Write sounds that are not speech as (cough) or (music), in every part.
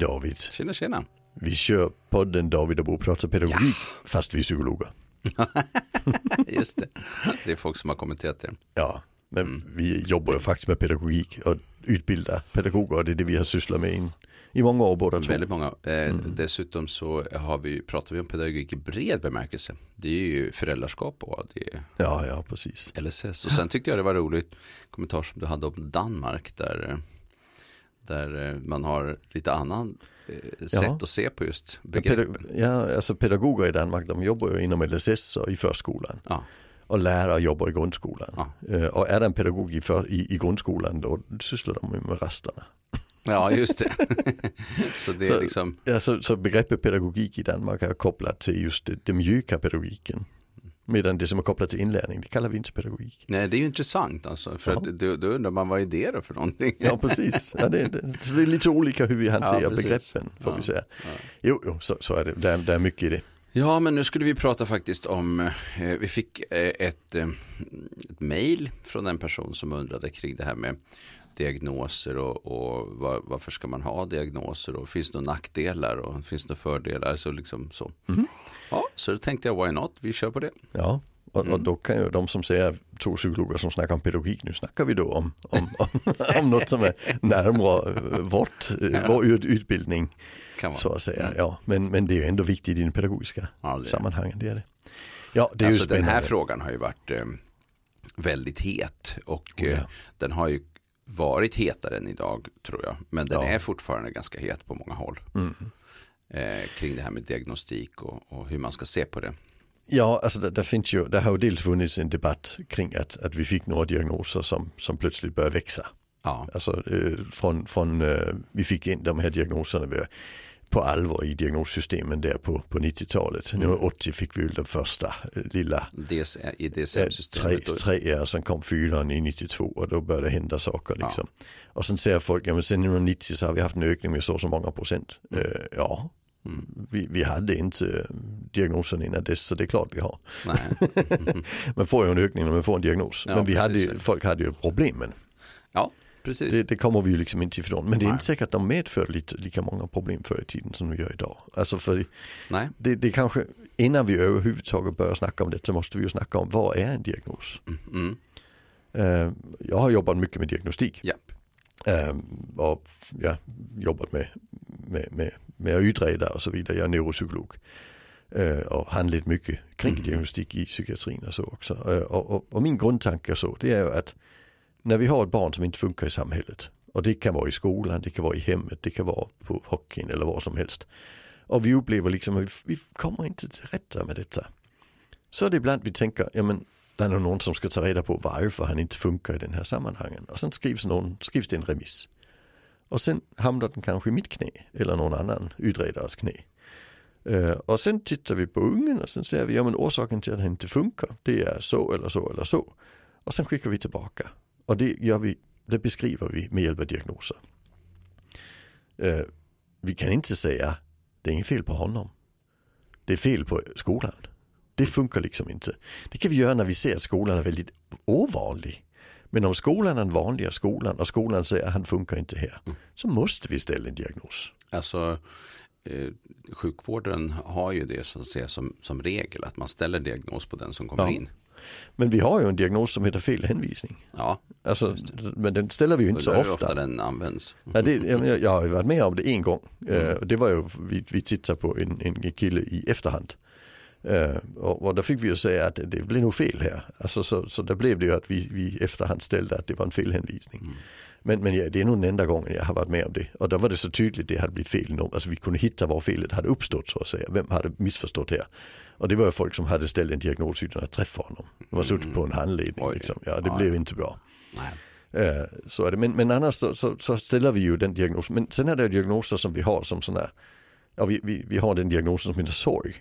Hej David. Tjena tjena. Vi kör podden David och Bo pratar pedagogik fast vi är psykologer. (laughs) Just det. Det är folk som har kommenterat det. Ja, men Mm. vi jobbar ju faktiskt med pedagogik och utbildar pedagoger och det är det vi har sysslat med in, i många år båda två. Väldigt många. Eh, Dessutom så har vi, pratar vi om pedagogik i bred bemärkelse. Det är ju föräldraskap och det är Ja, ja, precis. LSS. Och sen tyckte jag det var roligt kommentar som du hade om Danmark där, där eh, man har lite annan eh, sätt Ja. att se på just begreppen. ja, alltså pedagoger i Danmark de jobbar ju inom LSS och i förskolan. Ja, Och lärare jobbar i grundskolan. Ja. Eh, Och är det en pedagog i, för, i, i grundskolan då sysslar de med resterna. ja just det. (laughs) så det är Så- liksom, Ja, så, så begreppet pedagogik i Danmark är kopplat till just det, den mjuka pedagogiken. Medan det som är kopplat till inlärning, det kallar vi inte pedagogik. nej det är ju intressant alltså. För Ja. då, då undrar man vad är det då för någonting? Ja, precis. Ja, det, det, det är lite olika hur vi hanterar Ja, begreppen, får Ja, vi säga. ja. Jo, jo så, så är det. Det är, det är mycket i det. Ja, men nu skulle vi prata faktiskt om, eh, vi fick eh, ett, eh, ett mail från en person som undrade kring det här med diagnoser och, och var, varför ska man ha diagnoser och finns det några nackdelar och finns det några fördelar så liksom så. Mhm. Så då tänkte jag why not, vi kör på det. Ja, och, och Mm. då kan ju de som säger två psykologer som snackar om pedagogik, nu snackar vi då om, om, om, (laughs) om något som är närmare vårt, vår ut- utbildning så att säga. Ja, men, men det är ju ändå viktigt i den pedagogiska Ja, sammanhangen, det är det. Ja, det är alltså den här frågan har ju varit eh, väldigt het och Oh, ja. eh, den har ju varit hetare än idag tror jag. Men den Ja. är fortfarande ganska het på många håll. Mm. Eh, kring det här med diagnostik och, och hur man ska se på det. Ja, alltså det, det finns ju, det har ju dels funnits en debatt kring att, att vi fick några diagnoser som, som plötsligt började växa. Ja, Alltså eh, från, från eh, vi fick in de här diagnoserna på allvar i diagnossystemen där på, på 90-talet. Mm. Nu 80 fick vi väl den första eh, lilla DS, i eh, tre, DSM-systemet. tre år, sen kom fyran i 92 och då började det hända saker liksom. Och sen säger folk, ja men sen 1990 så har vi haft en ökning med så och så många procent. Mm. Eh, ja, vi, vi hade inte diagnosen innan dess så det är klart vi har. Nej. (laughs) Man får ju en ökning när man får en diagnos. Ja, men vi hade ju, folk hade ju problemen. Ja, precis. Det, det kommer vi ju liksom inte ifrån. Men det är Nej. inte säkert att de medför lite, lika många problem förr i tiden som de gör idag. Alltså för Nej. det, det kanske, innan vi överhuvudtaget börjar snacka om det så måste vi ju snacka om vad är en diagnos? Mm. Eh, jag har jobbat mycket med diagnostik Japp. Eh, och ja, jobbat med, med, med, med att utreda och så vidare. Jag är neuropsykolog eh, och handlat mycket kring Mm. diagnostik i psykiatrin och så också. Eh, och, och, och min grundtanke är så, det är ju att när vi har ett barn som inte funkar i samhället och det kan vara i skolan, det kan vara i hemmet, det kan vara på hockeyn eller vad som helst. Och vi upplever liksom att vi, vi kommer inte till rätta med detta. Så är det ibland vi tänker, ja men det är nog någon som ska ta reda på varför han inte funkar i den här sammanhangen. Och sen skrivs, någon, skrivs det en remiss. Och sen hamnar den kanske i mitt knä eller någon annan utredares knä. Øh, och sen tittar vi på ungen och sen säger vi, ja men orsaken till att han inte funkar, det är så eller så eller så. Och sen skickar vi tillbaka. Och det gör vi, det beskriver vi med hjälp av diagnoser. Øh, vi kan inte säga, det är inget fel på honom. Det är fel på skolan. Det funkar liksom inte. Det kan vi göra när vi ser att skolan är väldigt ovanlig. Men om skolan är den vanliga skolan och skolan säger att han funkar inte här. Så måste vi ställa en diagnos. Alltså, eh, sjukvården har ju det så att säga, som, som regel, att man ställer diagnos på den som kommer Ja. in. Men vi har ju en diagnos som heter felhänvisning. Ja, Alltså, men den ställer vi ju inte så ofta. ofta den används. Ja, det, jag, jag har varit med om det en gång. Eh, och det var ju, vi, vi tittade på en, en kille i efterhand. Eh, och, och då fick vi ju säga att det, blev nog fel här. Alltså, så, så där blev det ju att vi, vi efterhand ställde att det var en felhänvisning. Men, men ja, det är nog den enda gången jag har varit med om det. Och då var det så tydligt det hade blivit fel. Alltså vi kunde hitta var felet hade uppstått så att säga. Vem hade missförstått här? Och det var folk som hade ställt en diagnos utan att träffa honom. De har suttit på en handledning. Oj. Liksom. Ja, det Ja, blev inte bra. Nej. Eh, Så är det. Men, men annars så, så, så ställer vi ju den diagnosen. Men sen är det diagnoser som vi har som sådana ja vi, vi, vi har den diagnosen som heter sorg.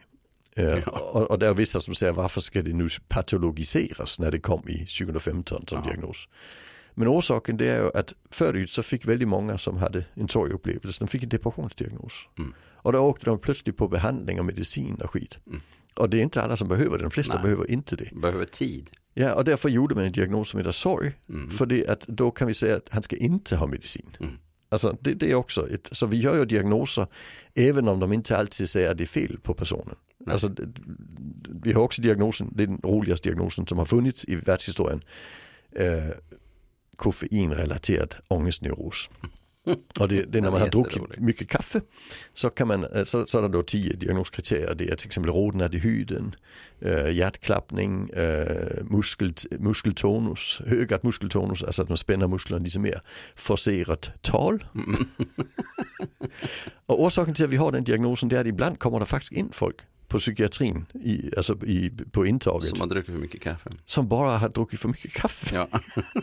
Ja. och, och det är vissa som säger varför ska det nu patologiseras när det kom i 2015 som Ja. diagnos. Men orsaken det är ju att förut så fick väldigt många som hade en sorgupplevelse, de fick en depressionsdiagnos. Mm. Och då åkte de plötsligt på behandling och medicin och skit. Mm. Och det är inte alla som behöver det, de flesta Nej. behöver inte det. Behöver tid. Ja, och därför gjorde man en diagnos som heter sorg. Mm. För det att då kan vi säga att han ska inte ha medicin. Mm. Alltså det, det är också ett, så vi gör ju diagnoser även om de inte alltid säger att det är fel på personen. Alltså, det, vi har också diagnosen, det är den roligaste diagnosen som har funnits i världshistorien. Eh, koffeinrelaterad ångestneuros. (laughs) Och det, det är när man har druckit mycket kaffe så, kan man, eh, så, så är det då tio diagnoskriterier. Det är till exempel rodnadyhyden, äh, hjärtklappning, äh, muskel, muskeltonus, ökat muskeltonus, alltså att man spänner musklerna lite mer, forcerat tal. Mm. (laughs) och orsaken till att vi har den diagnosen är att ibland kommer det faktiskt in folk på psykiatrin, i, alltså i, på intaget. Som har druckit för mycket kaffe. Som bara har druckit för mycket kaffe. Ja.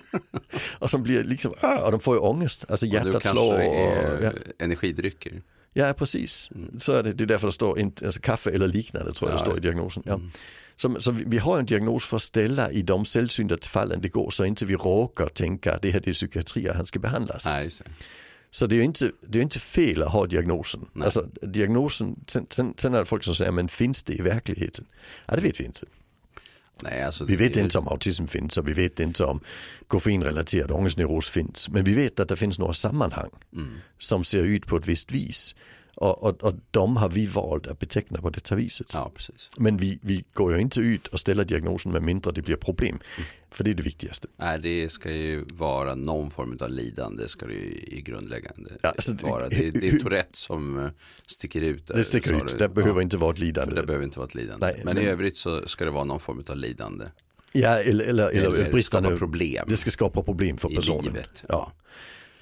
(laughs) och som blir liksom, och de får ju ångest, alltså hjärtat slår. Och, ja. energidrycker. Ja, precis. Mm. Så är det, det är därför det står inte, alltså kaffe eller liknande tror jag ja, det står i diagnosen. Ja. Mm. Så, så vi, vi, har en diagnos för att ställa i de sällsynta fallen det går så inte vi råkar tänka att det här det är psykiatri han ska behandlas. Nej, så det är ju inte, det är inte fel att ha diagnosen. Alltså, diagnosen, sen, sen, sen är det folk som säger, men finns det i verkligheten? Ja, det vet vi inte. Nej, alltså, vi vet det... inte om autism finns och vi vet inte om koffeinrelaterad ångestneuros finns. Men vi vet att det finns några sammanhang mm. som ser ut på ett visst vis. Och, och, och de har vi valt att beteckna på detta viset. Ja. Men vi, vi går ju inte ut och ställer diagnosen med mindre det blir problem. Mm. För det är det viktigaste. Nej, det ska ju vara någon form av lidande ska det ju i grundläggande ja, alltså, vara. Det, det är Tourette som eh, sticker ut. Där, det sticker ut, det behöver ja, inte vara ett lidande. Det behöver inte vara ett lidande. Nej, men, men, i övrigt så ska det vara någon form av lidande. Ja, eller, eller, eller, eller bristande problem. Det ska skapa problem för personen. Livet, ja.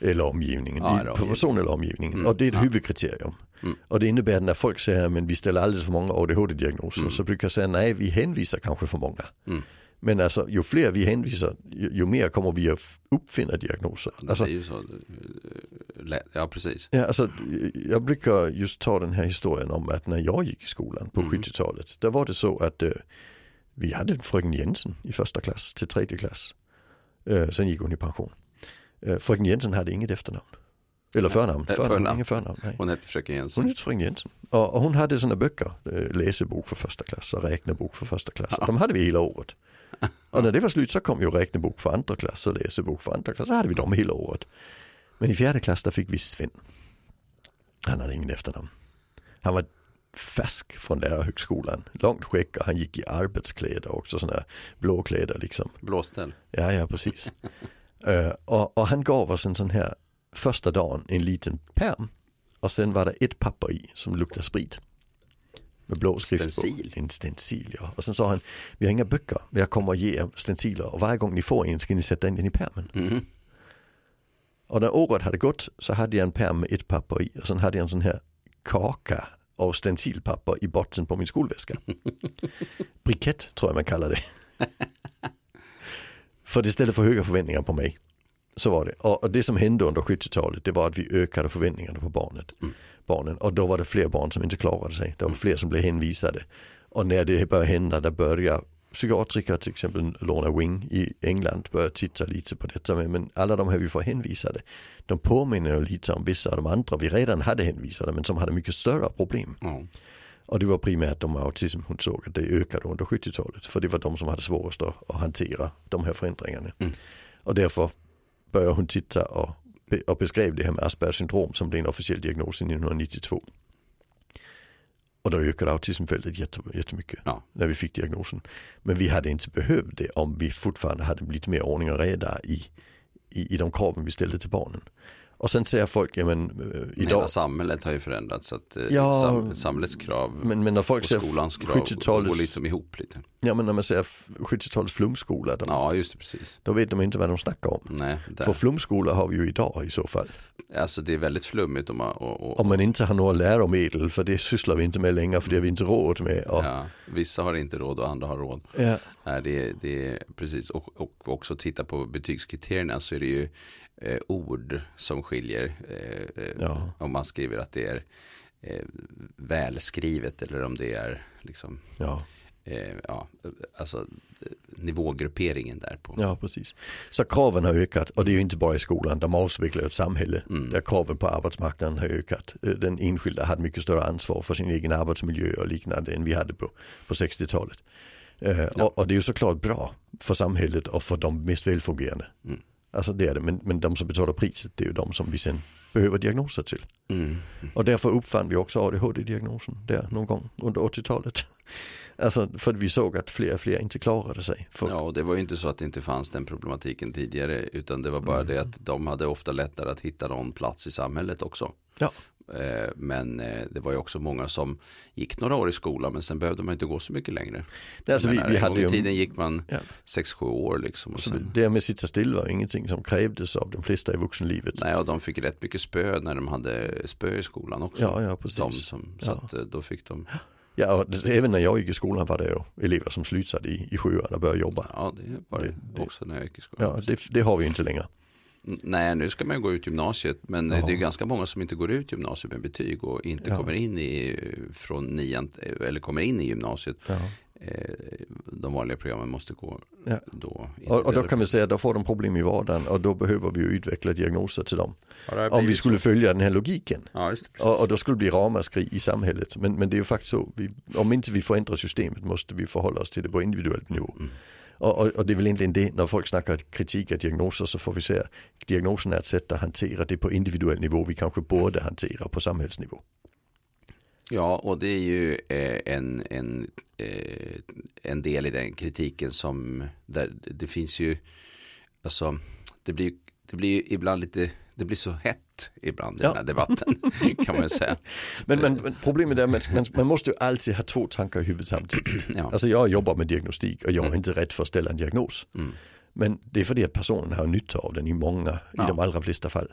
Eller omgivningen, ja, för personen eller omgivningen. Mm. Och det är ett ja. huvudkriterium. Mm. Och det innebär att när folk säger att vi ställer alldeles för många ADHD-diagnoser mm. så brukar jag säga nej vi hänvisar kanske för många. Mm. Men alltså ju fler vi hänvisar ju, ju, mer kommer vi att uppfinna diagnoser. Alltså. Ja precis. Ja, alltså, jag brukar just ta den här historien om att när jag gick i skolan på mm. 70-talet. Där var det så att uh, vi hade fröken Jensen i första klass till tredje klass. Uh, sen gick hon i pension. Uh, fröken Jensen hade inget efternamn. Eller förnamn. förnamn. förnamn. Ingen förnamn nej. Hon hette fröken Jensen. Hon hette fröken Jensen. Och, hon hade sådana böcker, läsebok för första klass och räknebok för första klass. Ja. De hade vi hela året. (laughs) Och när det var slut så kom ju räknebok för andra klass och läsebok för andra klass. Så hade vi dem hela året. Men i fjärde klass där fick vi Sven. Han hade ingen efternamn. Han var färsk från lärarhögskolan. Långt skägg och han gick i arbetskläder också, sådana blåkläder liksom. Blåställ. Ja, ja precis. Uh, och, och, han gav oss en sån här första dagen en liten perm och sen var det ett papper i som luktade sprit. Med blå skrift Stencil? En stencil ja. Och sen sa han, vi har inga böcker men jag kommer att ge er stenciler och varje gång ni får en ska ni sätta in den i pärmen. Mm. Och när året hade gått så hade jag en pärm med ett papper i och sen hade jag en sån här kaka av stencilpapper i botten på min skolväska. (laughs) Brikett tror jag man kallar det. (laughs) för det ställde för höga förväntningar på mig. Så var det. Och det som hände under 70-talet det var att vi ökade förväntningarna på barnet. Mm. barnen. Och då var det fler barn som inte klarade sig. Det var mm. fler som blev hänvisade. Och när det började hända, där började psykiatriker till exempel Lorna Wing i England börja titta lite på detta. Men alla de här vi får hänvisade, de påminner lite om vissa av de andra vi redan hade hänvisade men som hade mycket större problem. Mm. Och det var primärt de med autism hon såg att det ökade under 70-talet. För det var de som hade svårast att hantera de här förändringarna. Mm. Och därför började hon titta och, och beskrev det här med Aspergers syndrom som blev en officiell diagnos 1992. Och då ökade autismfältet jättemycket ja. när vi fick diagnosen. Men vi hade inte behövt det om vi fortfarande hade blivit mer ordning och reda i, i, i de kraven vi ställde till barnen. Och sen säger folk, ja men uh, idag. Hela samhället har ju förändrats så att uh, ja, sam samhällets krav men, men när folk och skolans krav går liksom ihop lite. Ja men när man säger 70-talets flumskola. Då, ja just det, precis. Då vet de inte vad de snackar om. Nej, För flumskola har vi ju idag i så fall. Alltså det är väldigt flummigt om man, och, och, om man inte har några läromedel för det sysslar vi inte med längre för det har vi inte råd med. Och... Ja, vissa har inte råd och andra har råd. Ja. Nej, det, det är precis och, och också titta på betygskriterierna så är det ju eh, ord som skiljer. Eh, eh, ja. Om man skriver att det är eh, välskrivet eller om det är liksom ja. Eh, ja, alltså nivågrupperingen där. På. Ja, precis. Så kraven har ökat och det är ju inte bara i skolan, de avspeglar ett samhälle mm. där kraven på arbetsmarknaden har ökat. Eh, den enskilda hade mycket större ansvar för sin egen arbetsmiljö och liknande än vi hade på, på 60-talet. Eh, ja. och, och, det är ju såklart bra för samhället och för de mest välfungerande. Mm. Alltså det är det, men, men de som betalar priset det är ju de som vi sen behöver diagnoser till. Mm. Och därför uppfann vi också ADHD-diagnosen där någon gång under 80-talet. (laughs) Alltså för att vi såg att fler och fler inte klarade sig. För, Ja, och det var ju inte så att det inte fanns den problematiken tidigare utan det var bara det att de hade ofta lättare att hitta någon plats i samhället också. Ja. Eh, Men eh, det var ju också många som gick några år i skolan men sen behövde man inte gå så mycket längre. det, alltså, vi, vi hade ju, tiden gick man Ja. 6-7 år liksom. Och så sen, det med att sitta still var ingenting som krävdes av de flesta i vuxenlivet. nej, och de fick rätt mycket spö när de hade spö i skolan också. Ja, ja de precis. som, så Ja. att eh, då fick de, Ja, och även när jag gick i skolan var det ju elever som slutade i, i sjuan och började jobba. ja det var Det- det- också när jag gick i skolan. Ja, det, det har vi inte längre. Nej, nu ska man ju gå ut gymnasiet, men Ja. det är ganska många som inte går ut gymnasiet med betyg och inte Ja. kommer in i, från nian, eller kommer in i gymnasiet. Ja. Eh, De vanliga programmen måste gå då. Och, och då kan vi säga att då får de problem i vardagen och då behöver vi utveckla diagnoser till dem. Om vi skulle så? följa den här logiken. Det. Och, och då skulle det bli ramaskri i samhället. Men, men det är ju faktiskt så, vi, om inte vi förändrar systemet måste vi förhålla oss till det på individuell nivå. Mm. Och, og, og det är väl egentligen det, när folk snackar kritik av diagnoser så får vi säga diagnosen är ett sätt att hantera det på individuell nivå vi kanske borde hantera på samhällsnivå. Ja, och det är ju eh, en, en, eh, en del i den kritiken som, där det finns ju, alltså, det blir, det blir ju ibland lite, eh, det blir så hett ibland i Ja. den här debatten, (laughs) kan man säga. (laughs) Men, men, men problemet är att man, man måste ju alltid ha två tankar i huvudet samtidigt. (clears throat) Ja. Alltså jag jobbar med diagnostik och jag är inte rädd för att ställa en diagnos. Mm. Men det är för att personen har nytta av den i många, Ja. i de allra flesta fall.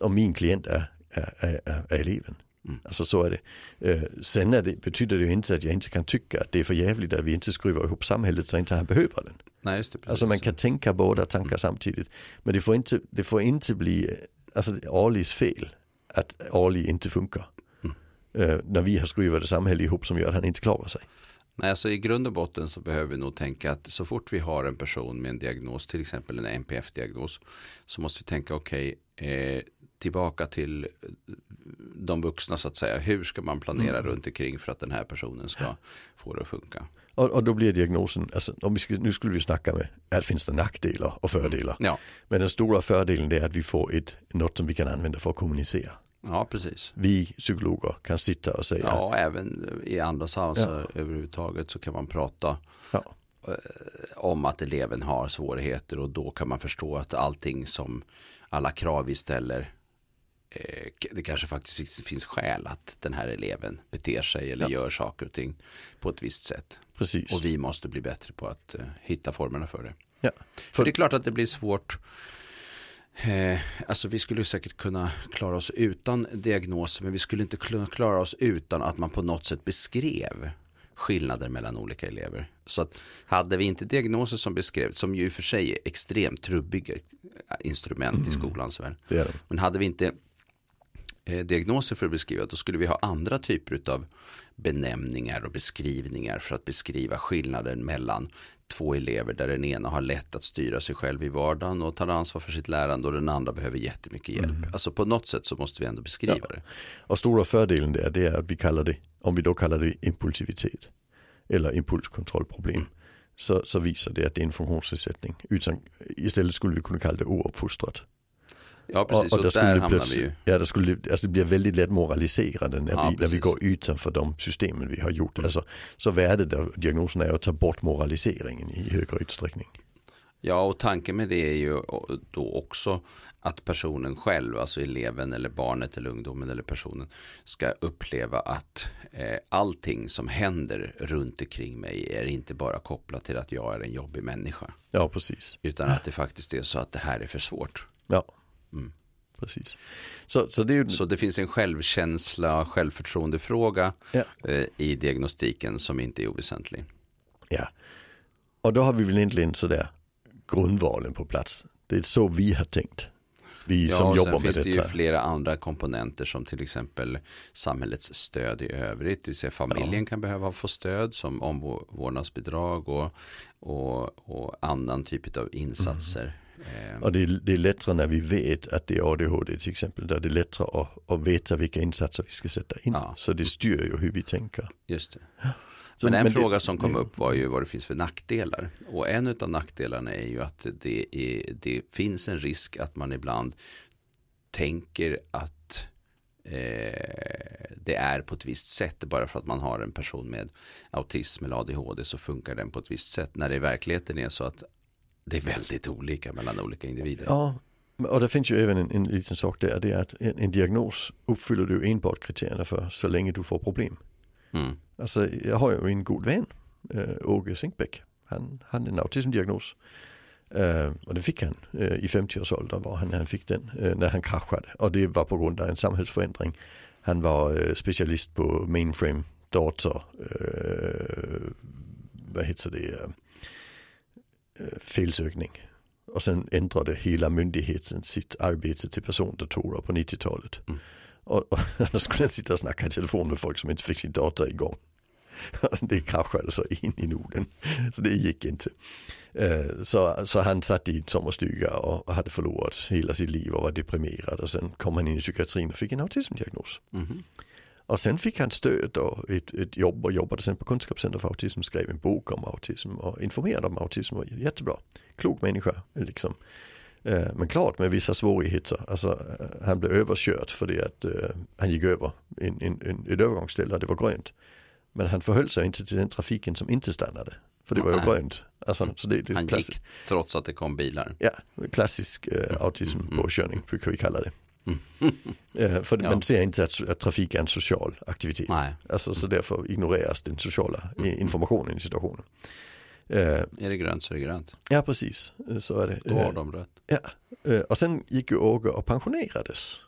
Och min klient är, är, är, är, är eleven. Mm. Alltså så är det. Eh, sen är det, betyder det ju inte att jag inte kan tycka att det är för jävligt att vi inte skruvar ihop samhället så inte han behöver den. Nej, just det. Precis. Alltså man kan tänka båda tankar samtidigt. Men det får inte, det får inte bli alltså, Arlis fel att Arli inte funkar. Mm. Eh, när vi har skruvat ett samhälle ihop som gör att han inte klarar sig. Nej, alltså i grund och botten så behöver vi nog tänka att så fort vi har en person med en diagnos, till exempel en NPF-diagnos, så måste vi tänka okej, eh, tillbaka till de vuxna så att säga. Hur ska man planera Mm. runt omkring för att den här personen ska få det att funka? Och, och då blir diagnosen, alltså, om vi ska, nu skulle vi snacka med, att finns det nackdelar och fördelar. Ja, Men den stora fördelen är att vi får ett, något som vi kan använda för att kommunicera. ja precis. Vi psykologer kan sitta och säga, Ja, även i andra sammanhang överhuvudtaget så kan man prata Ja. eh, om att eleven har svårigheter och då kan man förstå att allting som alla krav vi ställer eh, det kanske faktiskt finns, skäl att den här eleven beter sig eller Ja. gör saker och ting på ett visst sätt. precis. Och vi måste bli bättre på att eh, hitta formerna för det. Ja. För det är klart att det blir svårt. Eh, alltså vi skulle säkert kunna klara oss utan diagnoser men vi skulle inte kunna klara oss utan att man på något sätt beskrev skillnader mellan olika elever. Så att hade vi inte diagnoser som beskrevs, som ju i och för sig är extremt trubbiga instrument i skolans värld. Men hade vi inte eh, diagnoser för att beskriva, då skulle vi ha andra typer av benämningar och beskrivningar för att beskriva skillnaden mellan två elever där den ena har lätt att styra sig själv i vardagen och tar ansvar för sitt lärande och den andra behöver jättemycket hjälp. Alltså på något sätt så måste vi ändå beskriva Ja. det. Och stora fördelen där det är att vi kallar det, om vi då kallar det impulsivitet eller impulskontrollproblem. Så, så visar det att det är en funktionsnedsättning. Utan, istället skulle vi kunna kalla det ouppfostrat. Ja precis, och, då där skulle det hamnar vi ju. Ja, det, skulle, alltså det blir väldigt lätt moraliserande när, Ja, vi, när vi går utanför de systemen vi har gjort. Mm. Alltså, så värdet av diagnosen är att ta bort moraliseringen i högre utsträckning. Ja, och tanken med det är ju då också att personen själv, alltså eleven eller barnet eller ungdomen eller personen ska uppleva att eh, allting som händer runt omkring mig är inte bara kopplat till att jag är en jobbig människa. Ja, precis. Utan att det faktiskt är så att det här är för svårt. Ja, Mm. precis. Så, så det är ju, Så det finns en självkänsla, självförtroendefråga Ja. eh, i diagnostiken som inte är oväsentlig. ja. Och då har vi väl egentligen sådär grundvalen på plats. Det är så vi har tänkt. Vi Ja, som jobbar sen med finns det ju detta. flera andra komponenter som till exempel samhällets stöd i övrigt. Det vill säga familjen kan behöva få stöd som omvårdnadsbidrag och, och, och annan typ av insatser. Eh, Och det är, det är lättare när vi vet att det är ADHD till exempel. Där det är lättare att, att veta vilka insatser vi ska sätta in. Ja. Så det styr ju hur vi tänker. Just det. Så, men en men fråga det, som kom upp var ju vad det finns för nackdelar. Och en av nackdelarna är ju att det, är, det finns en risk att man ibland tänker att eh, det är på ett visst sätt. Bara för att man har en person med autism eller ADHD så funkar den på ett visst sätt. När det i verkligheten är så att det är väldigt olika mellan olika individer. Ja, och det finns ju även en, en liten sak där. Det är att en, en diagnos uppfyller du enbart kriterierna för så länge du får problem. Mm. Alltså jag har ju en god vän, äh, Åge Sinkbäck. Han hade en autismdiagnos. Uh, och det fick han uh, i 50-årsåldern var han när han fick den, uh, när han kraschade. Och det var på grund av en samhällsförändring. Han var specialist på mainframe dator, vad heter det, felsökning. Och sen ändrade hela myndigheten sitt arbete till persondatorer på 90-talet. Mm. Och, och (laughs) då skulle han sitta och snacka i telefon med folk som inte fick sin data igång. (laughs) det kraschade så in i Norden. Så det gick inte. Eh, så, så han satt i en sommarstuga och hade förlorat hela sitt liv och var deprimerad. Och sen kom han in i psykiatrin och fick en autismdiagnos. Mm. Och sen fick han stöd och ett, ett jobb och jobbade sen på Kunskapscenter för autism, skrev en bok om autism och informerade om autism. Och jättebra, klok människa liksom. Eh, men klart med vissa svårigheter. Alltså, eh, han blev överkörd för det att han gick över en, en, en, ett övergångsställe och det var grönt. Men han förhöll sig inte till den trafiken som inte stannade. För det var ju grönt. Alltså, så det, det han gick trots att det kom bilar. Ja, klassisk eh, autism mm. påkörning mm. brukar vi kalla det. Mm. (laughs) eh, för ja. man ser inte att, att, trafik är en social aktivitet. Nej. Alltså, så därför ignoreras den sociala mm. informationen i situationen. Eh, är det grönt så är det grönt. Ja precis, eh, så är det. Då har de rätt. Ja. Och sen gick ju Åge och pensionerades.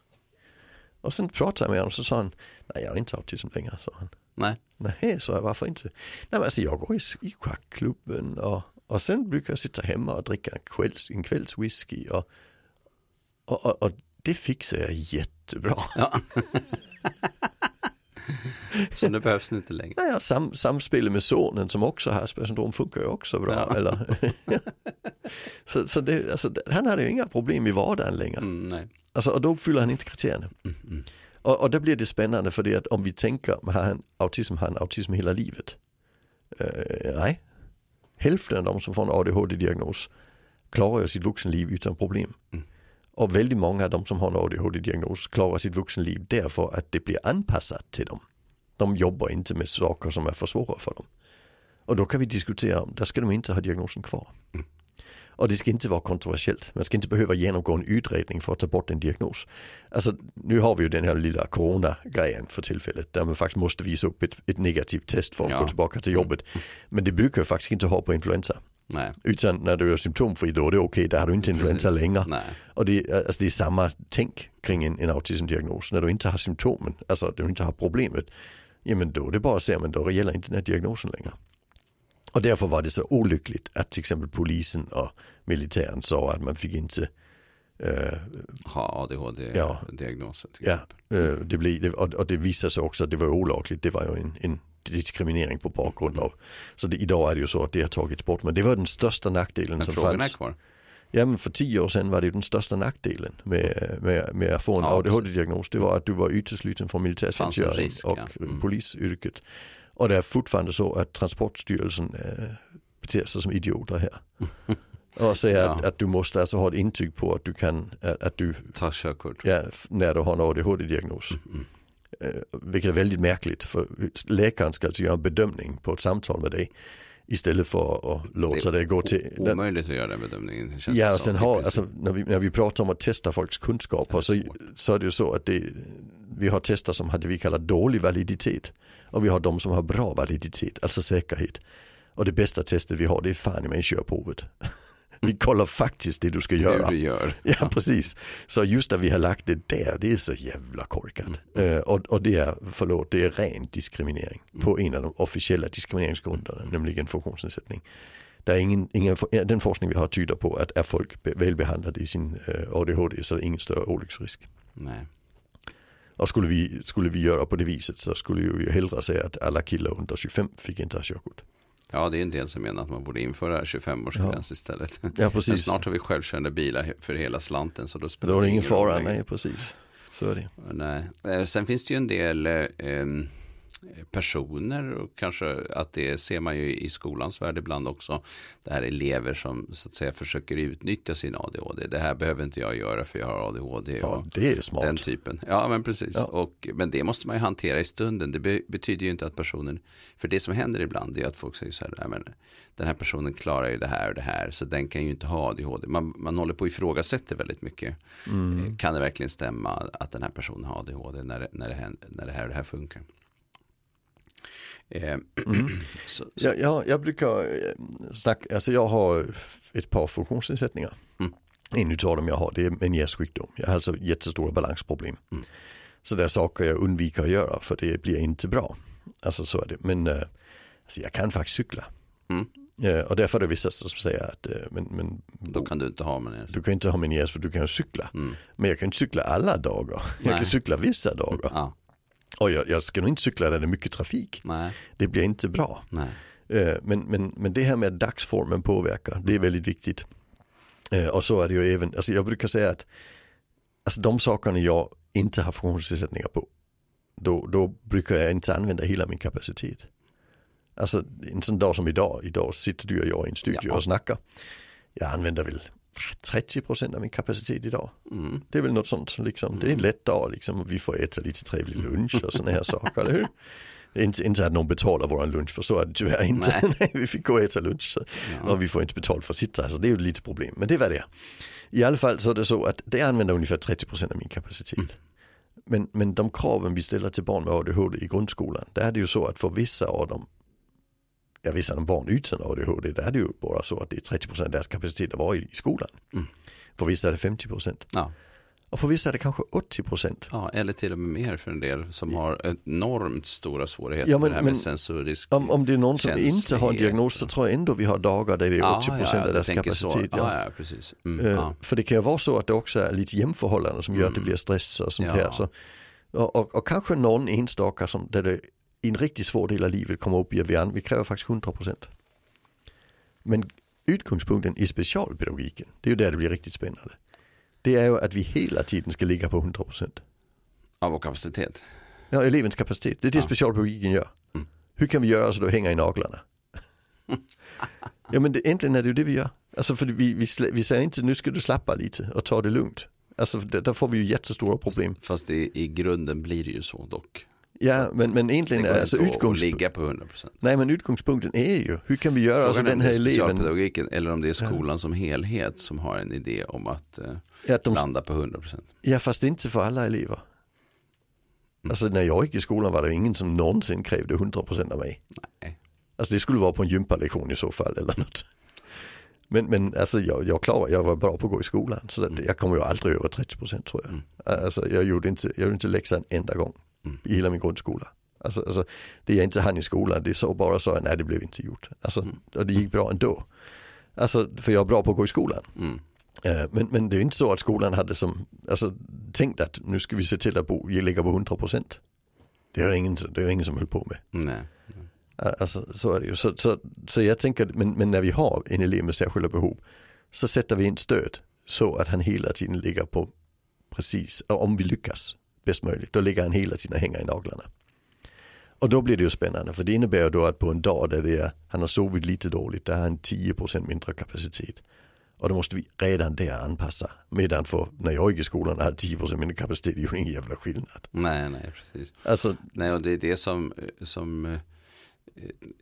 Och sen pratade jag med honom och så sa han, nej jag har inte autism längre, sa han. Nej. Nej, så jag, varför inte? Nej, men alltså jag går i, i schackklubben och, och sen brukar jag sitta hemma och dricka en kvälls, en och, och, och, och det fixar jag jättebra. (laughs) Ja. Så nu behövs det inte längre. Nej, sam, samspelet med sonen som också har Aspergers syndrom funkar ju också bra. Ja. Eller? (laughs) så så det, alltså, han hade ju inga problem i vardagen längre. Mm, nej. Alltså, och då uppfyller han inte kriterierna. Mm, mm. Och, och där blir det spännande för det att om vi tänker, har han autism, har han autism hela livet? Uh, nej. Hälften av de som får en ADHD-diagnos klarar ju sitt vuxenliv utan problem. Mm. Och väldigt många av de som har en ADHD-diagnos klarar sitt vuxenliv därför att det blir anpassat till dem. De jobbar inte med saker som är för svåra för dem. Och då kan vi diskutera, där ska de inte ha diagnosen kvar. Mm. Och det ska inte vara kontroversiellt. Man ska inte behöva genomgå en utredning för att ta bort en diagnos. Alltså nu har vi ju den här lilla corona-grejen för tillfället där man faktiskt måste visa upp ett, ett negativt test för att ja. gå tillbaka till jobbet. Men det brukar jag faktiskt inte ha på influensa. Nej. Utan när du är symptomfri då är det okej, okay, där har du inte influensa Precis. längre. Nej. Och det, alltså det är samma tänk kring en, en autismdiagnos. När du inte har symptomen, alltså du inte har problemet, ja men då är det bara att säga, men då gäller inte den här diagnosen längre. Och därför var det så olyckligt att till exempel polisen och militären sa att man fick inte Uh, ha ADHD-diagnoser. Ja, uh, det blir, och, och det visade sig också att det var olagligt. Det var ju en, en diskriminering på bakgrund av. Så det, idag är det ju så att det har tagits bort. Men det var den största nackdelen men som fanns. är kvar. Ja men för tio år sedan var det den största nackdelen med, med, med att få en ja, ADHD-diagnos. Det var att du var utesluten från militärtjänstgöring och ja. mm. polisyrket. Och det är fortfarande så att Transportstyrelsen äh, beter sig som idioter här. (laughs) Och säger ja. att, att, du måste alltså ha ett intyg på att du kan, att, att du tar körkort. Ja, när du har en ADHD-diagnos. Mm, mm. Eh, vilket är väldigt märkligt för läkaren ska alltså göra en bedömning på ett samtal med dig. Istället för att låta det, det gå till... Det är omöjligt att göra den bedömningen. Ja, sen har, alltså, när, vi, när vi pratar om att testa folks kunskaper så, så är det ju så att det, vi har tester som hade vi kallar dålig validitet. Och vi har de som har bra validitet, alltså säkerhet. Och det bästa testet vi har det är fan i mig körprovet. (laughs) vi kollar faktiskt det du ska göra. Det du gör. (laughs) Ja, precis. Så just att vi har lagt det där, det är så jävla korkat. Mm. Uh, och, och, det är, förlåt, det är ren diskriminering mm. på en av de officiella diskrimineringsgrunderna, nämligen funktionsnedsättning. Det är ingen, ingen, den forskning vi har tyder på att är folk välbehandlade i sin eh, ADHD så är det ingen större olycksrisk. Nej. Och skulle vi, skulle vi göra på det viset så skulle vi ju hellre säga att alla killar under 25 fick inte ha körkort. Ja, det är en del som menar att man borde införa 25-årsgräns ja. istället. Ja, precis. Men snart har vi självkörande bilar för hela slanten. Så då, då är det ingen fara, nej precis. Så är det. Nej. Eh, sen finns det ju en del eh, personer och kanske att det ser man ju i skolans värld ibland också. Det här elever som så att säga försöker utnyttja sin ADHD. Det här behöver inte jag göra för jag har ADHD. Ja, och det är smart. Den typen. Ja, men precis. Ja. Och, men det måste man ju hantera i stunden. Det be betyder ju inte att personen, för det som händer ibland är att folk säger så här, "Nej, men den här personen klarar ju det här och det här, så den kan ju inte ha ADHD. Man, man håller på och ifrågasätter väldigt mycket. Mm. Eh, Kan det verkligen stämma att den här personen har ADHD när, när, det, när det här och det här funkar? Eh, (clears throat) så, så, Jag, jag, jag brukar eh, snacka, alltså jag har ett par funktionsnedsättningar. Mm. En utav dem jag har det är en hjärtsjukdom. Jag har alltså jättestora balansproblem. Mm. Så det är saker jag undviker att göra för det blir inte bra. Alltså så är det. Men eh, alltså jag kan faktiskt cykla. Mm. Eh, och därför är det vissa som säger att men, men, då kan du inte ha det. du kan inte ha min för du kan cykla. Mm. Men jag kan inte cykla alla dagar. Jag Nej. kan cykla vissa dagar. Ja, Och jag, jag ska nog inte cykla där det är mycket trafik. nej, Det blir inte bra. nej. Eh, Men, men, men det här med att dagsformen påverkar, det är väldigt viktigt. Eh, Och så är det ju även, alltså jag brukar säga att alltså de sakerna jag inte har funktionsnedsättningar på, då, då brukar jag inte använda hela min kapacitet. Alltså en sån dag som idag, idag sitter du och jag i en studio Ja. och snackar. Jag använder väl 30% av min kapacitet idag. Mm. Det är väl något sånt, liksom. det är en lätt dag liksom, vi får äta lite trevlig (laughs) lunch och sådana här saker, eller hur? Inte, inte att någon betalar vår lunch, för så är det tyvärr inte. Nej. (laughs) Nej. vi fick gå och äta lunch Ja. och vi får inte betalt för att sitta så det är ju lite problem. Men det var det. I alla fall så är det så att det använder ungefär 30% av min kapacitet. Mm. Men, men de kraven vi ställer till barn med ADHD i grundskolan, där är det ju så att för vissa av dem, ja vissa av de barn utan ADHD, det ju bara så att det är 30% av deras kapacitet att vara i, skolan. Mm. För vissa är det 50%. Ja. Och för vissa är det kanske 80%. ja, eller till och med mer för en del som har enormt stora svårigheter Ja, men- med men sensorisk Om, om det är någon som inte har en diagnos så tror jag ändå vi har dagar där det är 80% av du deras tänker så. kapacitet. Ja, Ja. ja, precis. Mm, ja. För det kan ju vara så att det också är lite jämförhållanden som gör att det Mm. blir stress och sånt Ja. här. Så, och, och, och kanske någon enstaka som där det en riktigt svår del av livet kommer upp i vi, vi kräver faktiskt 100%. Men utgångspunkten i specialpedagogiken, det är ju där det blir riktigt spännande. Det är ju att vi hela tiden ska ligga på 100%. Av vår kapacitet. Ja, elevens kapacitet, det är det Ja. specialpedagogiken gör. Mm. Hur kan vi göra så (laughs) det hänger i naglarna? ja men det, egentligen är det ju det vi gör. Alltså för vi, vi, vi säger inte nu ska du slappa lite och ta det lugnt. Alltså det, där får vi ju jättestora problem. Fast i, i grunden blir det ju så dock. Ja men, men Det egentligen går är alltså inte att- ligga på 100%. Nej men utgångspunkten är ju hur kan vi göra alltså Frågan är den det här är eleven. eller om det är skolan som helhet som har en idé om att eh, Ja, att de, landa på 100%. ja fast inte för alla elever. Mm. Alltså när jag gick i skolan var det ingen som någonsin krävde 100% av mig. Nej. Alltså det skulle vara på en gympalektion i så fall eller något. Men, men alltså jag, jag klarar, jag var bra på att gå i skolan så att Mm. jag kommer ju aldrig över 30% tror jag. Mm. Alltså jag gjorde inte, jag gjorde inte läxan en enda gång Mm. i hela min grundskola. Alltså, alltså det jag inte hann i skolan det så bara så, nej det blev inte gjort. Alltså Mm. och det gick bra ändå. Alltså för jag är bra på att gå i skolan. Mm. Eh, Men, men det är inte så att skolan hade som, alltså tänkt att nu ska vi se till att bo, ligga på 100%. Det är ingen, det är ingen som höll på med. Nej. Alltså, så är det ju. Så, så, så jag tänker, men, men när vi har en elev med särskilda behov så sätter vi in stöd så att han hela tiden ligger på precis, om vi lyckas bäst möjligt, då ligger han hela tiden och hänger i naglarna. Och då blir det ju spännande för det innebär ju då att på en dag där det är, han har sovit lite dåligt, där har han 10% mindre kapacitet. Och då måste vi redan där anpassa. Medan för när jag gick i skolan hade 10% mindre kapacitet, det ju ingen jävla skillnad. nej, nej, precis. Alltså, Nej, och det är det som, som eh,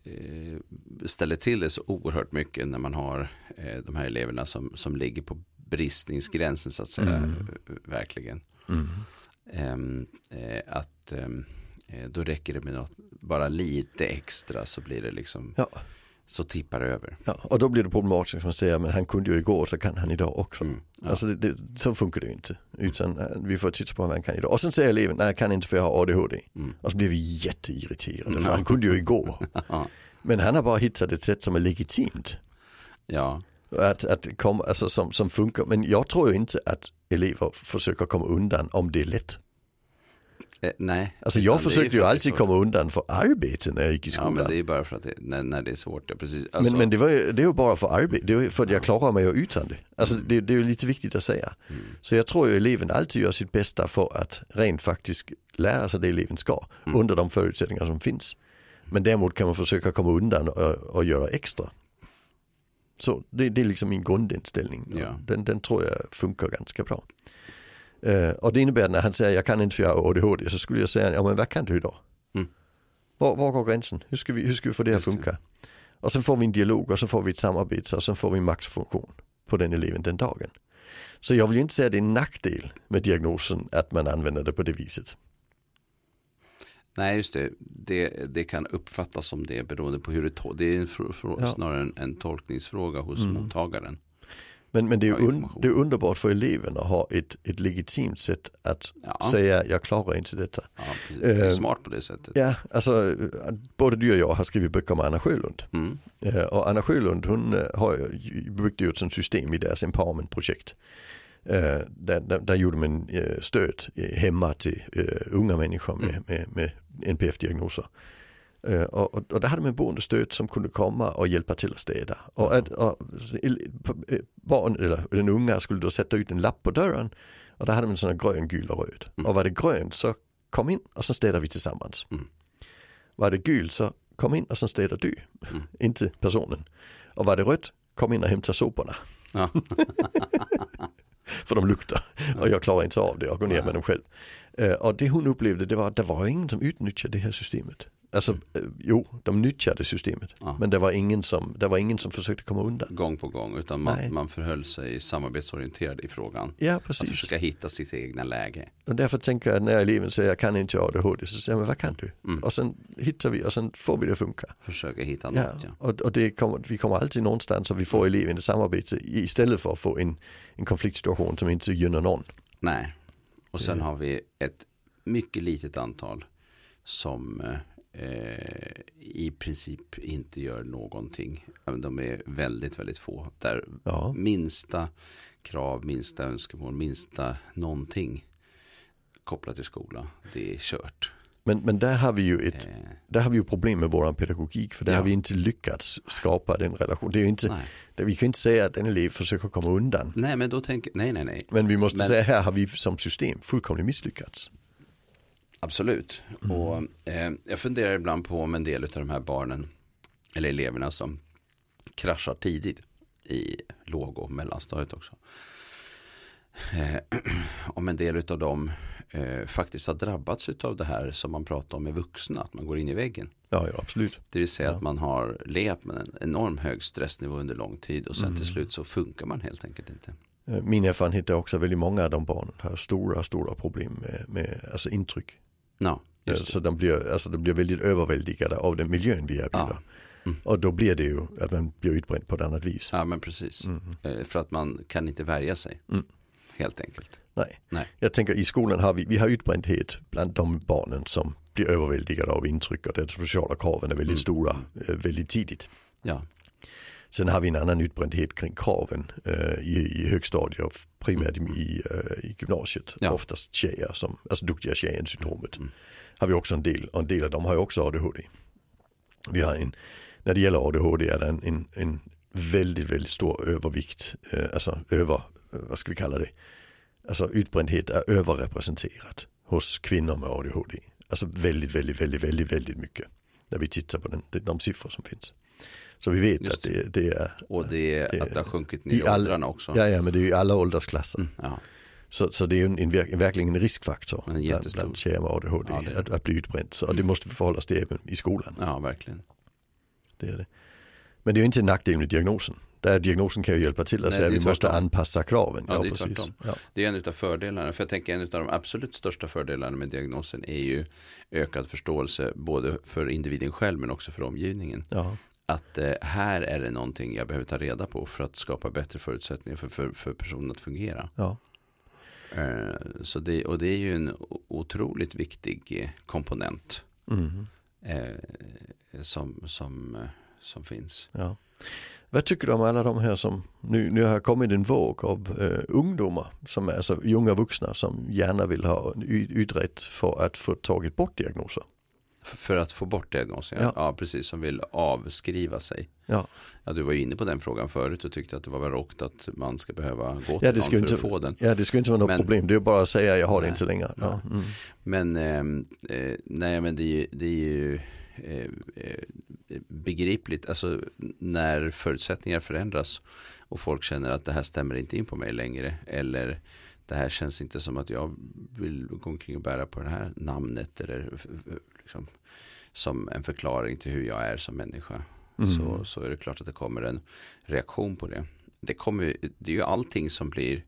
eh, ställer till det så oerhört mycket när man har eh, de här eleverna som, som ligger på bristningsgränsen så att säga. Mm. Verkligen. mm. Ehm, eh, att ehm, eh, då räcker det med något, bara lite extra så blir det liksom, Ja. så tippar det över. Ja, och då blir det problematiskt att man säger men han kunde ju igår så kan han idag också. Mm. Ja. Alltså det, det, så funkar det ju inte. Utan eh, vi får titta på vad han kan idag. Och sen säger eleven, nej jag kan inte för jag har ADHD. Mm. Och så blir vi jätteirriterade för Ja. han kunde ju igår. (laughs) Men han har bara hittat ett sätt som är legitimt. ja, Att, att komma, alltså som, som funkar. Men jag tror ju inte att elever försöker komma undan om det är lätt. Eh, nej. Alltså jag försökte ju alltid komma undan för arbete när jag gick i Ja skolan. men men det är bara för att det, när, när det är svårt. Ja, precis. Alltså, men, det, var ju, det ju bara för arbete, det ju för att jag klarar mig utan det. Alltså det, det är ju lite viktigt att säga. mm, Så jag tror ju eleven alltid gör sitt bästa för att rent faktiskt lära sig det eleven ska Mm. under de förutsättningar som finns. Men däremot kan man försöka komma undan och, och göra extra. Så det, det är liksom min grundinställning. Ja. Den, den tror jag funkar ganska bra. Eh, och det innebär när han säger jag kan inte för jag har ADHD så skulle jag säga ja men vad kan du då? Mm. Var, var går gränsen? Hur ska, vi, hur ska vi få det att funka? Och sen får vi en dialog och så får vi ett samarbete och sen får vi en maxfunktion på den eleven den dagen. Så jag vill ju inte säga att det är en nackdel med diagnosen att man använder det på det viset. Nej, just det. det. Det kan uppfattas som det beroende på hur det to- Det är Ja. snarare en, en tolkningsfråga hos Mm. mottagaren. Men, men det, är un, det är underbart för eleven att ha ett, ett legitimt sätt att Ja, säga jag klarar inte detta. ja. Det är Eh, smart på det sättet. Ja, alltså både du och jag har skrivit böcker om Anna Sjölund. Mm. Eh, Och Anna Sjölund hon eh, har byggt ut ett system i deras empowerment-projekt. Eh, Där, där, där gjorde man eh, stöd hemma till eh, unga människor med, Mm. med, med NPF-diagnoser. Eh, Och, och, och där hade man boendestöd som kunde komma och hjälpa till att städa. Och, att, och barn, eller den unga skulle då sätta ut en lapp på dörren och där hade man här grön, gul och röd. Mm. Och var det grönt så kom in och så städar vi tillsammans. Mm. Var det gult så kom in och så städar du, Mm. (laughs) inte personen. Och var det rött, kom in och hämta soporna. Ja. (laughs) (laughs) För de luktar och jag klarar inte av det och går ner med dem själv. Eh, Och det hon upplevde det var att det var ingen som utnyttjade det här systemet. Alltså eh, jo, de nyttjade systemet. Ja. Men det var, ingen som, det var ingen som försökte komma undan. Gång på gång. Utan Nej. man, man förhöll sig samarbetsorienterad i frågan. Ja Att precis. försöka hitta sitt egna läge. Och därför tänker jag när eleven säger jag kan inte ADHD så säger jag men vad kan du? Mm. Och sen hittar vi och sen får vi det att funka. Försöka hitta Ja, något. Ja. och, och det kommer, vi kommer alltid någonstans och vi får eleven i samarbete istället för att få en, en konfliktsituation som inte gynnar någon. Nej. Och sen har vi ett mycket litet antal som eh, i princip inte gör någonting. De är väldigt, väldigt få. Där Ja, minsta krav, minsta önskemål, minsta någonting kopplat till skola, det är kört. men, men där har vi ju ett Eh, där har vi ju problem med vår pedagogik för där Ja. har vi inte lyckats skapa den relationen. Det är ju inte, det, vi kan inte säga att en elev försöker komma undan. nej, men då tänker, nej, nej, nej. Men vi måste Men- säga här har vi som system fullkomligt misslyckats. Absolut. Mm. Och eh, jag funderar ibland på om en del av de här barnen, eller eleverna som kraschar tidigt i låg och mellanstadiet också. Eh, (clears throat) om en del av dem eh, faktiskt har drabbats av det här som man pratar om med vuxna, att man går in i väggen. Ja, ja absolut. Det vill säga Ja. att man har levt med en enorm hög stressnivå under lång tid och sen Mm. till slut så funkar man helt enkelt inte. Eh, Min erfarenhet är också väldigt många av de barnen har stora, stora problem med, med alltså intryck. Ja, Eh. Så de blir, alltså, de blir väldigt överväldigade av den miljön vi erbjuder. Ja. Mm. Och då blir det ju att man blir utbränd på ett annat vis. Ja, men precis. Mm. Eh, för att man kan inte värja sig. Mm. Helt enkelt. Nej. Nej. Jag tänker i skolan har vi, vi har utbrändhet bland de barnen som blir överväldigade av intryck och de sociala kraven är väldigt Mm. stora eh, väldigt tidigt. Ja, Sen har vi en annan utbrändhet kring kraven eh, i, i högstadiet och primärt i, i, eh, i gymnasiet. Ja. Oftast tjejer, som, alltså duktiga tjejen-syndromet. Mm. Har vi också en del och en del av dem har ju också ADHD. Vi har en, när det gäller ADHD är det en, en, en väldigt, väldigt stor övervikt, eh, alltså över, eh, vad ska vi kalla det? Alltså utbrändhet är överrepresenterat hos kvinnor med ADHD. Alltså väldigt, väldigt, väldigt, väldigt, väldigt mycket. När vi tittar på den, de siffror som finns. Så vi vet Just att det, det är och det, Det- att det har sjunkit ner i i åldrarna också. Ja, ja, men det är ju alla åldersklasser. Mm, ja. Så, så det är ju en, en, verk- verkligen en riskfaktor En bland, tjejer med ADHD Ja, är att, att bli utbränd. Så Mm. det måste vi förhålla oss till även i skolan. ja, verkligen. Det är det. Men det är ju inte en nackdel med diagnosen. Där diagnosen kan ju hjälpa till att Nej, säga vi är måste tvärtom. anpassa kraven. Ja, det är tvärtom. Ja. Det är en av fördelarna. För jag tänker en av de absolut största fördelarna med diagnosen är ju ökad förståelse både för individen själv men också för omgivningen. Ja. Att eh, här är det någonting jag behöver ta reda på för att skapa bättre förutsättningar för, för, för personen att fungera. Ja. Eh, så det, och det är ju en otroligt viktig eh, komponent Mm. eh, som, som, eh, som finns. Ja. Vad tycker du om alla de här som, nu, nu har kommit en våg av uh, ungdomar, som är alltså unga vuxna som gärna vill ha utrett för att få tagit bort diagnoser? För att få bort diagnosen, ja. ja. precis, som vill avskriva sig. Ja. ja, du var inne på den frågan förut och tyckte att det var barockt att man ska behöva gå till ja, det någon för inte, att få den. Ja, det skulle inte vara något men, problem, det är bara att säga jag har nej, det inte längre. Ja. Mm. Men, ehm, eh, nej men det är ju, det är ju eh, eh, begripligt, alltså när förutsättningar förändras och folk känner att det här stämmer inte in på mig längre eller det här känns inte som att jag vill gå omkring och bära på det här namnet eller liksom, som en förklaring till hur jag är som människa. Mm. Så, så är det klart att det kommer en reaktion på det. Det, kommer, det är ju allting som blir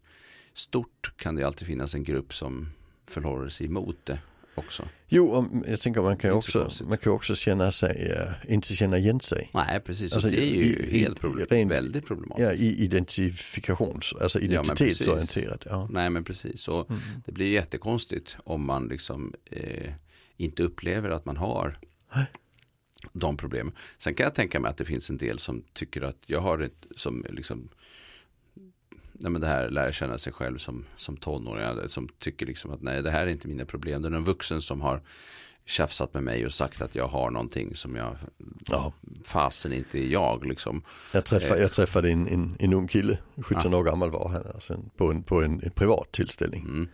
stort kan det alltid finnas en grupp som förhåller sig emot det också. Jo, jag tänker man kan också, man kan också känna sig, uh, inte känna igen sig. Nej, precis. Alltså, det är ju i, helt problem, ren, väldigt problematiskt. Ja, i identifikations, alltså identitetsorienterat. Ja, Nej, men precis. Och mm. Det blir jättekonstigt om man liksom eh, inte upplever att man har de problemen. Sen kan jag tänka mig att det finns en del som tycker att jag har ett som liksom nej men det här lära känna sig själv som, som tonåring som tycker liksom att nej det här är inte mina problem. Det är en vuxen som har tjafsat med mig och sagt att jag har någonting som jag ja. fasen inte är jag liksom. Jag träffade, jag träffade en, en, en ung kille, 17 ja. år gammal var han, alltså, på, en, på en, en privat tillställning. Mm.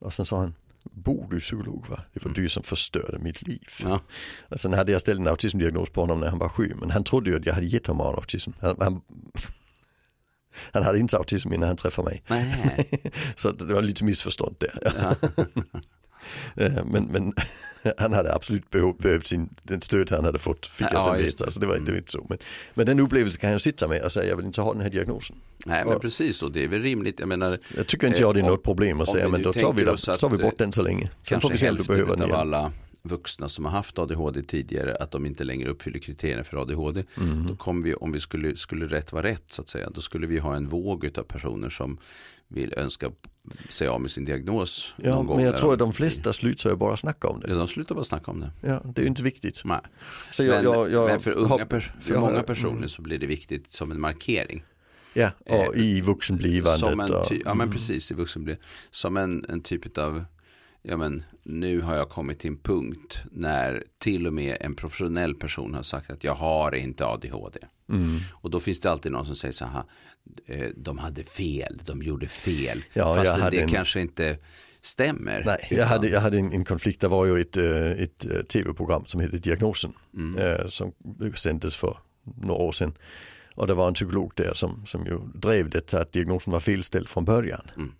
Och sen sa han, Bor du psykolog va? Det var mm. du som förstörde mitt liv. Ja. Och sen hade jag ställt en autismdiagnos på honom när han var sju. Men han trodde ju att jag hade gett honom autism. Han, han, (laughs) han hade inte autism innan han träffade mig. (laughs) så det var lite missförstånd där. Ja. (laughs) Eh, men, men (laughs) han hade absolut behov, behövt sin, den stöd han hade fått, fick jag sen veta. Så det var, det var inte så. Men, men den upplevelsen kan jag sitta med och säga, jag vill inte ha den här diagnosen. Nej men och, precis, och det är väl rimligt. Jag menar. Jag tycker inte jag det är något problem att säga, men då tar vi, då, tar vi bort den så länge. Sen får vi se om du behöver den igen. alla vuxna som har haft ADHD tidigare att de inte längre uppfyller kriterierna för ADHD. Mm. Då kommer vi, om vi skulle, skulle rätt vara rätt så att säga, då skulle vi ha en våg av personer som vill önska sig av med sin diagnos. Ja, men jag tror att de flesta slutar bara snacka om det. Ja, de slutar bara snacka om det. Ja, det är ju inte viktigt. Nej. Så jag, men, jag, jag, men för, unga, för jag, många personer mm. så blir det viktigt som en markering. Ja, eh, i vuxenblivandet. Som en ty- ja, men precis i vuxenblivandet. Som en, en typ av ja men nu har jag kommit till en punkt när till och med en professionell person har sagt att jag har inte ADHD. Mm. Och då finns det alltid någon som säger så här, eh, de hade fel, de gjorde fel. Ja, Fast det en... kanske inte stämmer. Nej, utan... jag hade, jag hade en, en, konflikt, det var ju ett, eh, ett eh, tv-program som hette Diagnosen, mm. som sändes för några år sedan. Och det var en psykolog där som, som ju drev det att diagnosen var felställd från början. Mm.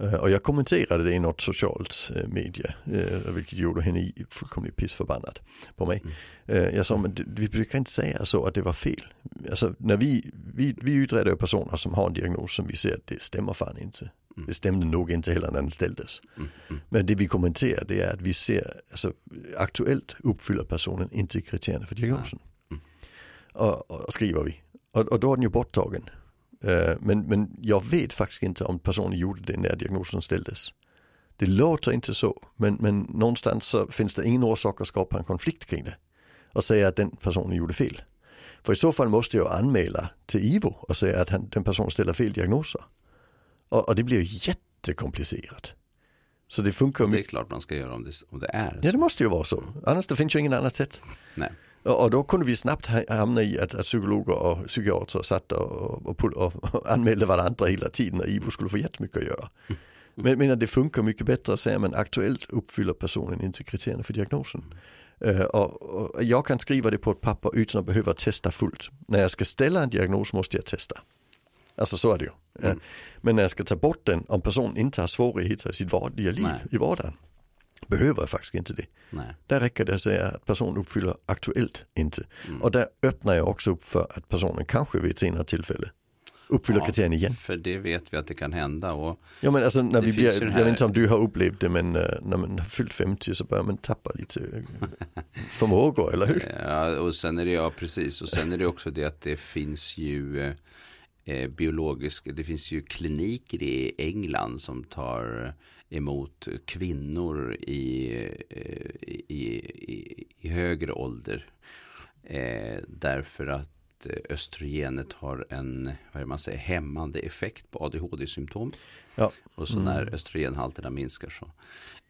Eh, och jag kommenterade det i något socialt eh, medie, eh, vilket gjorde henne fullkomligt pissförbannad på mig. Mm. Jag sa, men vi brukar inte säga så att det var fel. Alltså när vi, vi, vi utreder personer som har en diagnos som vi ser att det stämmer fan inte. Mm. Det stämde nog inte heller när den ställdes. Mm. Men det vi kommenterar det är att vi ser, alltså aktuellt uppfyller personen inte kriterierna för diagnosen. Och, och, skriver vi. Och, och då är den ju borttagen. Eh, men, men jag vet faktiskt inte om personen gjorde det när diagnosen ställdes. Det låter inte så, men, men någonstans så finns det ingen orsak att skapa en konflikt kring det. Och säga att den personen gjorde fel. För i så fall måste jag anmäla till IVO och säga att han, den personen ställer fel diagnoser. Och, och det blir jättekomplicerat. Så det funkar Det är klart man ska göra om det, om det är så. Ja det måste ju vara så. Annars det finns ju ingen annat sätt. Nej. Och då kunde vi snabbt hamna i att, att psykologer och psykiatrer satt och, och, och, och anmälde varandra hela tiden och IVO skulle få jättemycket att göra. Men, men det funkar mycket bättre att säga men aktuellt uppfyller personen inte kriterierna för diagnosen. Uh, och, och, jag kan skriva det på ett papper utan att behöva testa fullt. När jag ska ställa en diagnos måste jag testa. Alltså så är det ju. Mm. Men när jag ska ta bort den, om personen inte har svårigheter i sitt vanliga liv, Nej. i vardagen, behöver faktiskt inte det. Nej. Där räcker det att säga att personen uppfyller aktuellt inte. Mm. Och där öppnar jag också upp för att personen kanske vid ett senare tillfälle uppfyller ja, kriterierna igen. För det vet vi att det kan hända. Och ja men alltså när vi blir, här... jag vet inte om du har upplevt det men uh, när man har fyllt 50 så börjar man tappa lite (laughs) förmågor eller hur? Ja och sen är det ja precis och sen är det också det att det finns ju eh, eh biologisk, det finns ju kliniker i England som tar emot kvinnor i, eh, i, i, i högre ålder Eh, därför att eh, östrogenet har en vad man säger, hämmande effekt på ADHD-symptom. Ja. Och så när östrogenhalterna minskar så.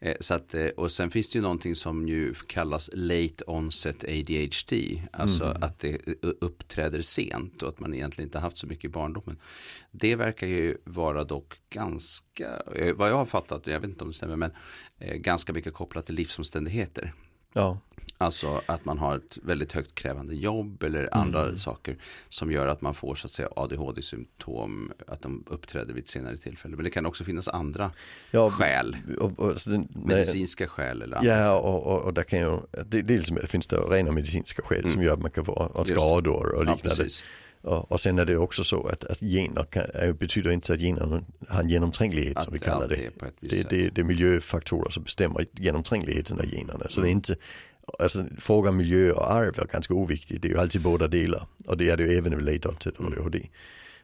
Eh, så att, eh, och sen finns det ju någonting som ju kallas late onset ADHD. Alltså att det uppträder sent och att man egentligen inte haft så mycket i barndomen. Det verkar ju vara dock ganska, eh, vad jag har fattat, jag vet inte om det stämmer, men ganska mycket kopplat till livsomständigheter. Ja, Alltså att man har ett väldigt högt krävande jobb eller andra saker som gör att man får så att säga ADHD-symptom, att de uppträder vid ett senare tillfälle. Men det kan också finnas andra ja skäl, och, och, så den, nej, medicinska skäl eller andra. Ja, och, och, och där kan ju, det, dels finns det rena medicinska skäl som gör att man kan få och Mm. Det. skador och Ja, liknande. precis. Och, och sen är det också så att, att gener kan, betyder inte att generna har en genomtränglighet som vi Att kallar det. Det, sätt. det, det är miljöfaktorer som bestämmer genomträngligheten av generna. Så det Mm. är inte, alltså frågan miljö och arv är ganska oviktig. Det är ju alltid båda delar. Och det är det ju även vid late onset Mm. ADHD.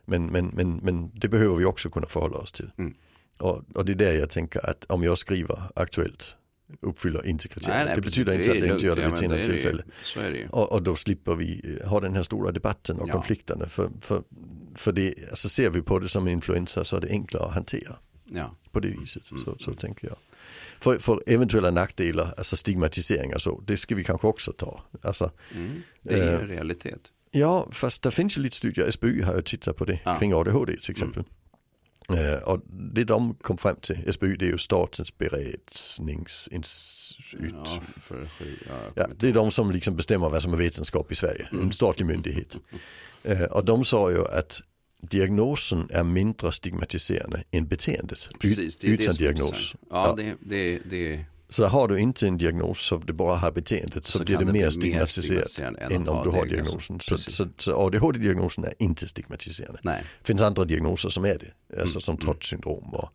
Men, men, men, men det behöver vi också kunna förhålla oss till. Mm. Och, och det är där jag tänker att om jag skriver aktuellt uppfyller inte kriterierna. Nej, nej, det precis. betyder inte att det inte gör det vid ett senare det det tillfälle. Det. Och, och då slipper vi eh, ha den här stora debatten och Ja. konflikterna. För, för, för det, alltså ser vi på det som influensa så är det enklare att hantera Ja. på det viset. Mm. Så, så tänker jag. För, för eventuella nackdelar, alltså stigmatisering och så, det ska vi kanske också ta. Alltså, Mm. Det är ju Eh, en realitet. ja, fast det finns ju lite studier, SBU har ju tittat på det Ja. Mm. kring ADHD till exempel. Eh, och det de kom fram till, SBU det är ju Statens beredningsinstitut. Ja, för, ja, Ja, det är de som liksom bestämmer vad som är vetenskap i Sverige, Mm. en statlig myndighet. Eh, och de sa ju att diagnosen är mindre stigmatiserande än beteendet. Precis, det är det utan som är diagnos. intressant. Ja, Det, det, det, Så har du inte en diagnos så du bara har beteendet så, Så blir det det mer stigmatiserat än om du har diagnosen. Så, så, så ADHD-diagnosen är inte stigmatiserande. nej. Det finns andra diagnoser som är det, alltså som trots-syndrom och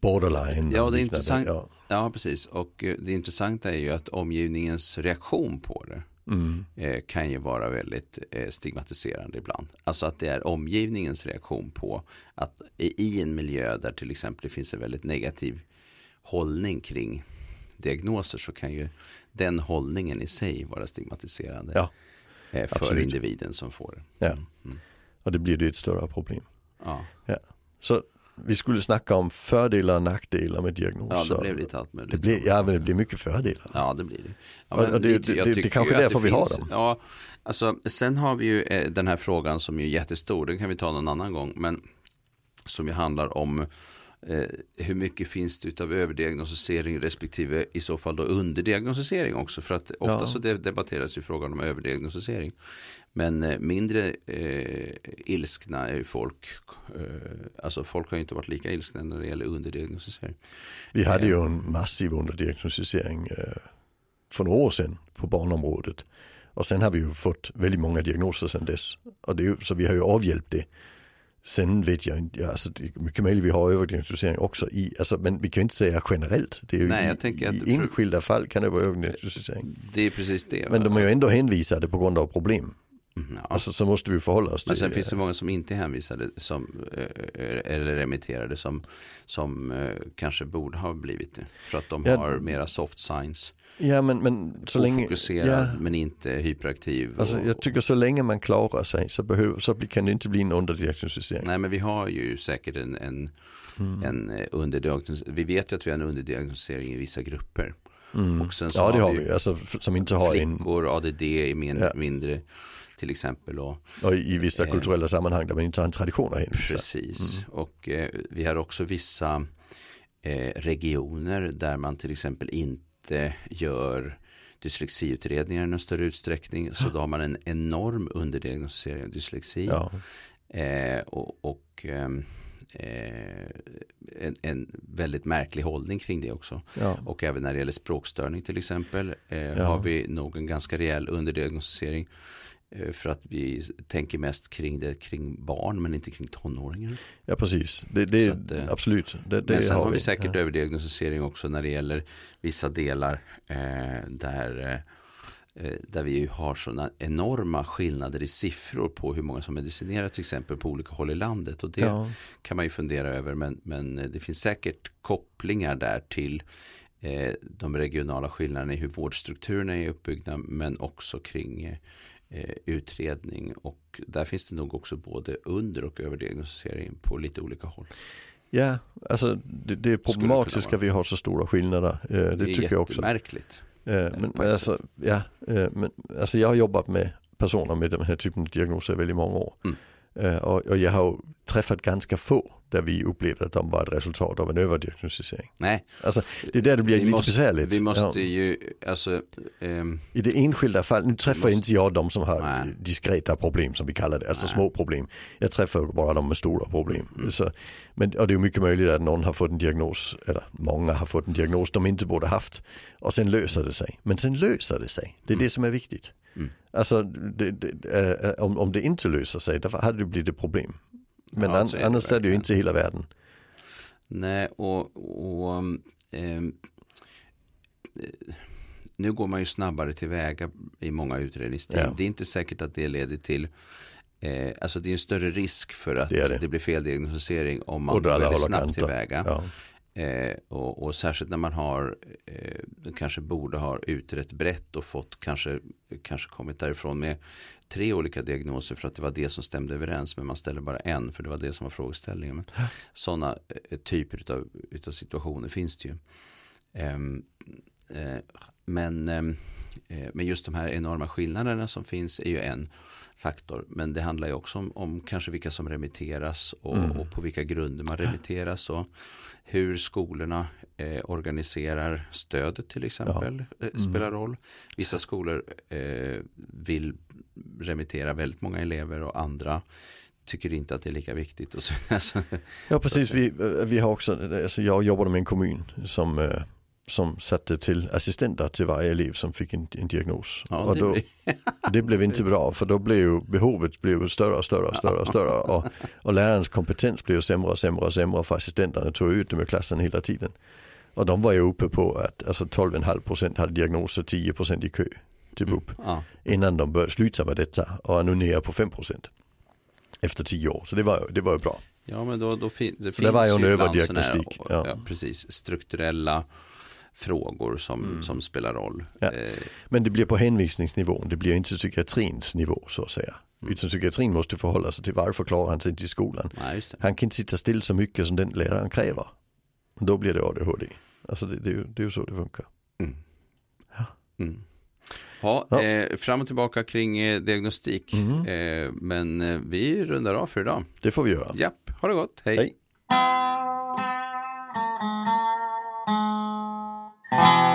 borderline. Mm, Ja, och det är intressant. Ja. Ja, precis. Och eh, det intressanta är ju att omgivningens reaktion på det Mm. eh, kan ju vara väldigt eh, stigmatiserande ibland. Alltså att det är omgivningens reaktion på att i en miljö där till exempel det finns en väldigt negativ hållning kring diagnoser så kan ju den hållningen i sig vara stigmatiserande Ja, eh, för absolut. individen som får det. Ja. Och det blir det ett större problem. Ja, Så vi skulle snacka om fördelar och nackdelar med diagnoser. ja det blev lite allt möjligt. det blir, ja men det blir mycket fördelar. Ja, det blir det. Ja, men det- det- det- det kanske ju är därför vi har dem. Ja, alltså, sen har vi ju eh, den här frågan som är jättestor, den kan vi ta någon annan gång, men som ju handlar om eh, hur mycket finns det utav överdiagnostisering respektive i så fall då underdiagnostisering också. För att ofta Ja. så de- debatteras ju frågan om överdiagnostisering. Men eh, mindre eh, ilskna är ju folk, eh, alltså folk har ju inte varit lika ilskna när det gäller underdiagnostisering. Vi hade Eh. ju en massiv underdiagnostisering eh, för några år sedan på barnområdet. Och sen har vi ju fått väldigt många diagnoser sedan dess. Och det är ju, så vi har ju avhjälpt det. Sen vet jag inte, alltså det är mycket möjligt vi har överdiagnostisering också i, alltså, men vi kan inte säga generellt. Det är ju Nej, i, i enskilda fall kan det vara överdiagnostisering. Det är precis det. Men de är ju ändå hänvisade på grund av problem. Mm, ja. Alltså så måste vi förhålla oss till. Men sen finns eh, det många som inte är hänvisade som, eh, eller remitterade som, som eh, kanske borde ha blivit det. För att de Ja. har mera soft science. Ja men, men så länge, Ofokuserad ja, men inte hyperaktiv. alltså, och- jag tycker så länge man klarar sig så, behöver, så kan det inte bli en underdiagnostisering. Nej men vi har ju säkert en, en, Mm. en eh, underdiagnos. Vi vet ju att vi har en underdiagnostisering i vissa grupper. Mm. Och sen så Ja det har vi vi, alltså, som inte har en, flickor, ADD är Ja. mindre till exempel. Och, och i vissa Eh. kulturella sammanhang där man inte har en tradition hänvisa. Precis, och eh, vi har också vissa eh, regioner där man till exempel inte gör dyslexiutredningar i någon större utsträckning. Så då har man en enorm underdiagnostisering av dyslexi. Ja. Eh, och och ehm, eh, en, en väldigt märklig hållning kring det också. Ja. Och även när det gäller språkstörning till exempel eh, Ja. har vi nog en ganska rejäl underdiagnostisering. Eh, för att vi tänker mest kring det kring barn men inte kring tonåringar. ja precis, det, det att, eh, absolut. Det, det men sen har vi vi. säkert ja. överdiagnostisering också när det gäller vissa delar eh, där, eh, där vi har sådana enorma skillnader i siffror på hur många som medicinerar till exempel på olika håll i landet. Och det Ja. kan man ju fundera över men, men det finns säkert kopplingar där till eh, de regionala skillnaderna i hur vårdstrukturerna är uppbyggda men också kring eh, utredning och där finns det nog också både under och överdiagnostisering på lite olika håll. Ja, alltså det, det är problematiskt att vi har så stora skillnader. Eh, det, det tycker jag också. Det är jättemärkligt. Eh, men, men alltså, ja, eh, men, alltså jag har jobbat med personer med den här typen av diagnoser i väldigt många år. Mm. Och, och jag har träffat ganska få där vi upplevde att de var ett resultat av en överdiagnostisering. Nej. Alltså, det är där det blir vi lite måste, besvärligt. Vi måste ja. ju, alltså, um, I det enskilda fallet, nu träffar måste, inte jag de som har nej. diskreta problem som vi kallar det, alltså nej. små problem. Jag träffar bara de med stora problem. Mm. Så, men, och det är mycket möjligt att någon har fått en diagnos, eller många har fått en diagnos de inte borde haft. Och sen löser det sig. Men sen löser det sig, det är mm. det som är viktigt. Mm. Alltså det, det, äh, om, om det inte löser sig, då hade det blivit problem. Men ja, an, är annars är det ju inte hela världen. Nej, och, och eh, nu går man ju snabbare tillväga i många utredningsteam. Ja. Det är inte säkert att det leder till eh, Alltså det är en större risk för att det, det. det blir feldiagnostisering om man går väldigt snabbt tillväga. Ja. Eh, och, och, särskilt när man har eh, kanske borde ha utrett brett och fått kanske, kanske kommit därifrån med tre olika diagnoser för att det var det som stämde överens men man ställer bara en för det var det som var frågeställningen. Sådana eh, typer utav, utav situationer finns det ju. Ehm, eh, men, eh, men just de här enorma skillnaderna som finns är ju en faktor. Men det handlar ju också om, om kanske vilka som remitteras och, mm. och, på vilka grunder man remitteras och hur skolorna eh, organiserar stödet till exempel ja. Eh, mm. spelar roll. Vissa skolor eh, vill remittera väldigt många elever och andra tycker inte att det är lika viktigt. Och så, (laughs) alltså, ja precis, vi, eh, vi har också, alltså jag jobbade med en kommun som eh, som satte till assistenter till varje elev som fick en, en diagnos. Ja, och då, (laughs) det blev inte bra för då blev behovet blev större och större och större och större och, och lärarens kompetens blev sämre och sämre och sämre för assistenterna tog ut dem ur klassen hela tiden. Och de var ju uppe på att alltså 12,5% hade diagnoser, 10% i kö till BUP mm, ja. innan de började sluta med detta och är nu nere på 5% efter 10 år. Så det var, det var ju bra. Ja men då, då fin, det så finns det var ju en överdiagnostik. Ja. ja. precis, strukturella frågor som, mm. som spelar roll. Ja. Eh, men det blir på hänvisningsnivån, det blir inte psykiatrins nivå så att säga. Mm. Utan psykiatrin måste förhålla sig till varför klarar han sig inte i skolan. Nej, han kan inte sitta still så mycket som den läraren kräver. Då blir det ADHD. Alltså det, det, det, är ju så det funkar. Mm. Ja. Mm. Ja, ja. Eh, fram och tillbaka kring eh, diagnostik. Mm. Eh, men eh, vi rundar av för idag. Det får vi göra. Japp, ha det gott. Hej. Hej. Bye.